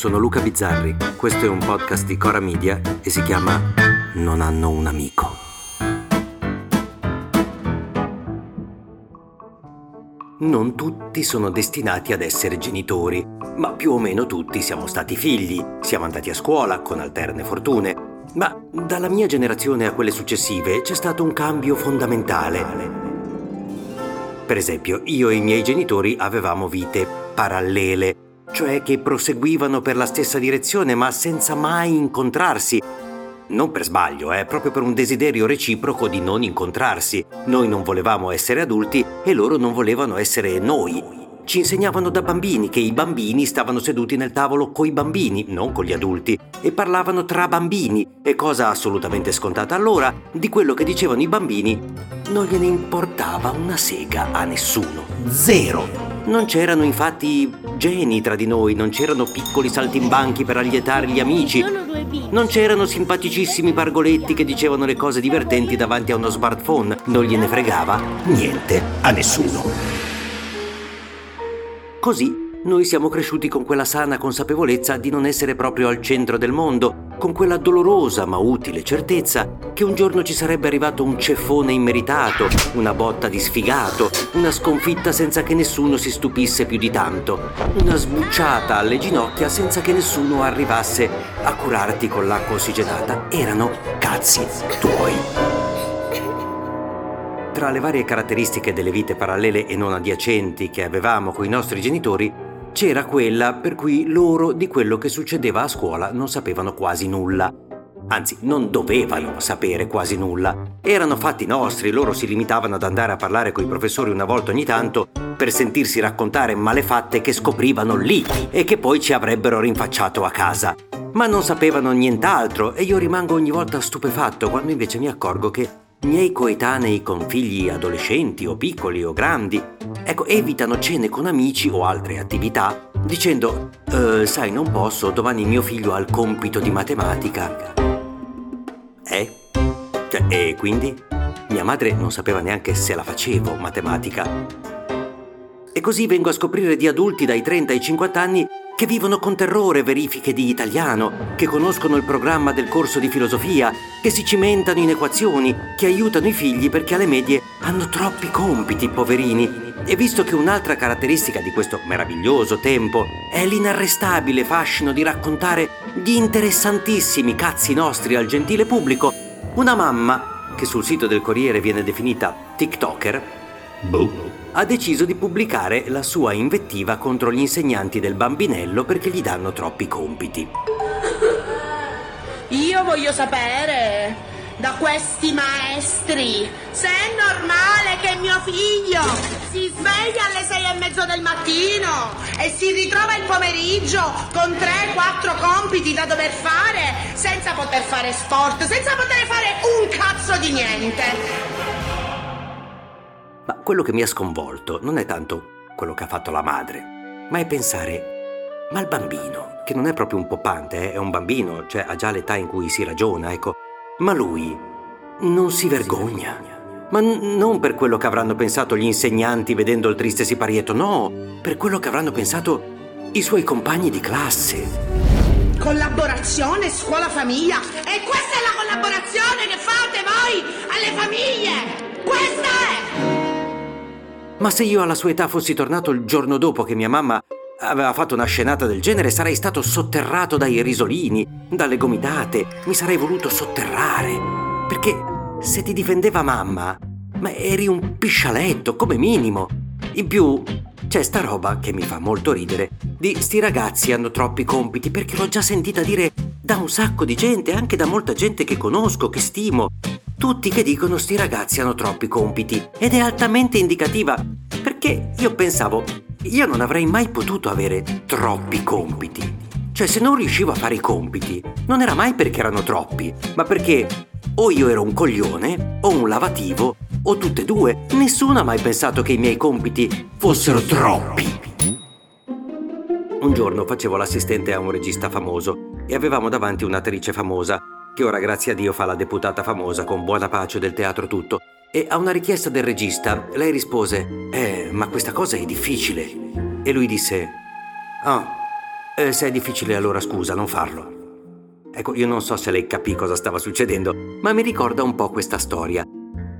sono Luca Bizzarri, questo è un podcast di Cora Media e si chiama Non hanno un amico. Non tutti sono destinati ad essere genitori, ma più o meno tutti siamo stati figli, siamo andati a scuola con alterne fortune, ma dalla mia generazione a quelle successive c'è stato un cambio fondamentale. Per esempio, io e i miei genitori avevamo vite parallele, cioè che proseguivano per la stessa direzione ma senza mai incontrarsi. Non per sbaglio, eh, proprio per un desiderio reciproco di non incontrarsi. Noi non volevamo essere adulti e loro non volevano essere noi. Ci insegnavano da bambini che i bambini stavano seduti nel tavolo coi bambini, non con gli adulti, e parlavano tra bambini, e cosa assolutamente scontata allora, di quello che dicevano i bambini non gliene importava una sega a nessuno. Zero! Non c'erano infatti geni tra di noi, non c'erano piccoli saltimbanchi per allietare gli amici. Non c'erano simpaticissimi pargoletti che dicevano le cose divertenti davanti a uno smartphone. Non gliene fregava niente a nessuno. Così noi siamo cresciuti con quella sana consapevolezza di non essere proprio al centro del mondo, con quella dolorosa ma utile certezza che un giorno ci sarebbe arrivato un ceffone immeritato, una botta di sfigato, una sconfitta senza che nessuno si stupisse più di tanto, una sbucciata alle ginocchia senza che nessuno arrivasse a curarti con l'acqua ossigenata. Erano cazzi tuoi. Tra le varie caratteristiche delle vite parallele e non adiacenti che avevamo con i nostri genitori, c'era quella per cui loro di quello che succedeva a scuola non sapevano quasi nulla. Anzi, non dovevano sapere quasi nulla. Erano fatti nostri, loro si limitavano ad andare a parlare con i professori una volta ogni tanto per sentirsi raccontare malefatte che scoprivano lì e che poi ci avrebbero rinfacciato a casa. Ma non sapevano nient'altro e io rimango ogni volta stupefatto quando invece mi accorgo che miei coetanei con figli adolescenti o piccoli o grandi, ecco, evitano cene con amici o altre attività dicendo, eh, sai, non posso, domani mio figlio ha il compito di matematica. Eh? Cioè, e quindi? Mia madre non sapeva neanche se la facevo matematica. E così vengo a scoprire di adulti dai 30 ai 50 anni che vivono con terrore verifiche di italiano, che conoscono il programma del corso di filosofia, che si cimentano in equazioni, che aiutano i figli perché alle medie hanno troppi compiti, poverini. E visto che un'altra caratteristica di questo meraviglioso tempo è l'inarrestabile fascino di raccontare gli interessantissimi cazzi nostri al gentile pubblico, una mamma, che sul sito del Corriere viene definita TikToker, boh ha deciso di pubblicare la sua invettiva contro gli insegnanti del bambinello perché gli danno troppi compiti. Io voglio sapere da questi maestri se è normale che mio figlio si sveglia alle sei e mezzo del mattino e si ritrova il pomeriggio con tre, quattro compiti da dover fare senza poter fare sport, senza poter fare un cazzo di niente. Quello che mi ha sconvolto non è tanto quello che ha fatto la madre, ma è pensare, ma il bambino, che non è proprio un poppante, eh, è un bambino, cioè ha già l'età in cui si ragiona, ecco, ma lui non si vergogna. Ma n- non per quello che avranno pensato gli insegnanti vedendo il triste siparietto, no, per quello che avranno pensato i suoi compagni di classe. Collaborazione scuola-famiglia. E questa è la collaborazione che fate voi alle famiglie. Questa è! Ma se io alla sua età fossi tornato il giorno dopo che mia mamma aveva fatto una scenata del genere, sarei stato sotterrato dai risolini, dalle gomitate, mi sarei voluto sotterrare. Perché se ti difendeva mamma, ma eri un piscialetto, come minimo. In più, c'è sta roba che mi fa molto ridere. Di sti ragazzi hanno troppi compiti perché l'ho già sentita dire da un sacco di gente, anche da molta gente che conosco, che stimo. Tutti che dicono sti ragazzi hanno troppi compiti ed è altamente indicativa perché io pensavo, io non avrei mai potuto avere troppi compiti. Cioè se non riuscivo a fare i compiti, non era mai perché erano troppi, ma perché o io ero un coglione o un lavativo o tutte e due. Nessuno ha mai pensato che i miei compiti fossero troppi. Un giorno facevo l'assistente a un regista famoso e avevamo davanti un'attrice famosa che ora grazie a Dio fa la deputata famosa con buona pace del teatro tutto. E a una richiesta del regista, lei rispose, eh, ma questa cosa è difficile. E lui disse, ah, Eh, se è difficile allora scusa, non farlo. Ecco, io non so se lei capì cosa stava succedendo, ma mi ricorda un po' questa storia.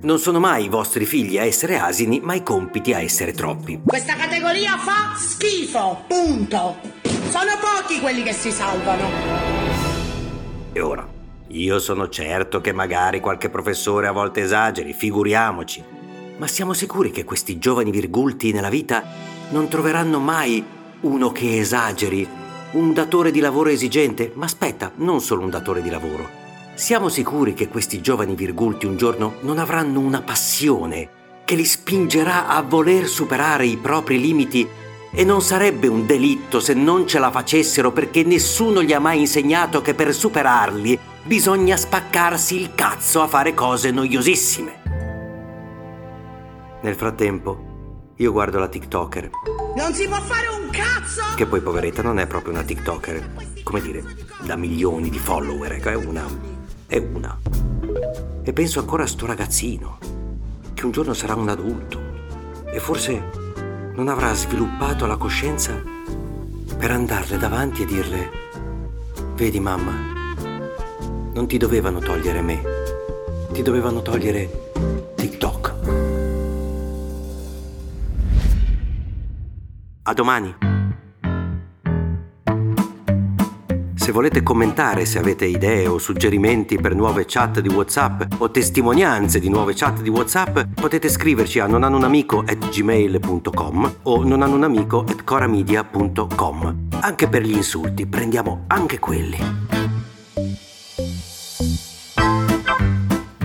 Non sono mai i vostri figli a essere asini, ma i compiti a essere troppi. Questa categoria fa schifo, punto. Sono pochi quelli che si salvano. E ora? Io sono certo che magari qualche professore a volte esageri, figuriamoci. Ma siamo sicuri che questi giovani virgulti nella vita non troveranno mai uno che esageri? Un datore di lavoro esigente? Ma aspetta, non solo un datore di lavoro siamo sicuri che questi giovani virgulti un giorno non avranno una passione che li spingerà a voler superare i propri limiti e non sarebbe un delitto se non ce la facessero perché nessuno gli ha mai insegnato che per superarli bisogna spaccarsi il cazzo a fare cose noiosissime. Nel frattempo, io guardo la TikToker. Non si può fare un cazzo! Che poi, poveretta, non è proprio una TikToker. Come dire, da milioni di follower, ecco, è una è una. E penso ancora a sto ragazzino, che un giorno sarà un adulto e forse non avrà sviluppato la coscienza per andarle davanti e dirle, vedi mamma, non ti dovevano togliere me, ti dovevano togliere TikTok. A domani. Se volete commentare, se avete idee o suggerimenti per nuove chat di WhatsApp o testimonianze di nuove chat di WhatsApp, potete scriverci a nonanunamico@gmail.com o nonanunamico@coramedia.com. Anche per gli insulti, prendiamo anche quelli.